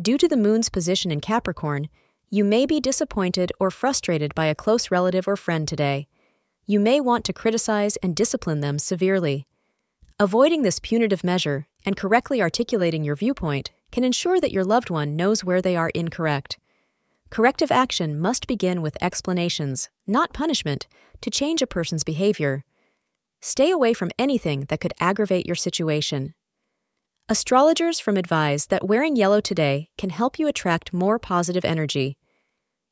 due to the moon's position in Capricorn, you may be disappointed or frustrated by a close relative or friend today. You may want to criticize and discipline them severely. Avoiding this punitive measure and correctly articulating your viewpoint can ensure that your loved one knows where they are incorrect. Corrective action must begin with explanations, not punishment, to change a person's behavior. Stay away from anything that could aggravate your situation. Astrologers from advise that wearing yellow today can help you attract more positive energy.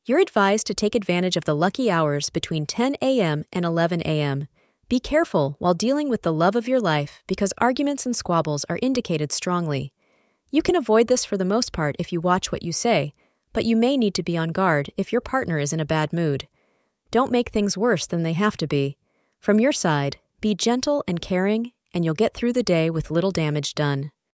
You're advised to take advantage of the lucky hours between 10 a.m. and 11 a.m. Be careful while dealing with the love of your life because arguments and squabbles are indicated strongly. You can avoid this for the most part if you watch what you say, but you may need to be on guard if your partner is in a bad mood. Don't make things worse than they have to be. From your side, be gentle and caring, and you'll get through the day with little damage done.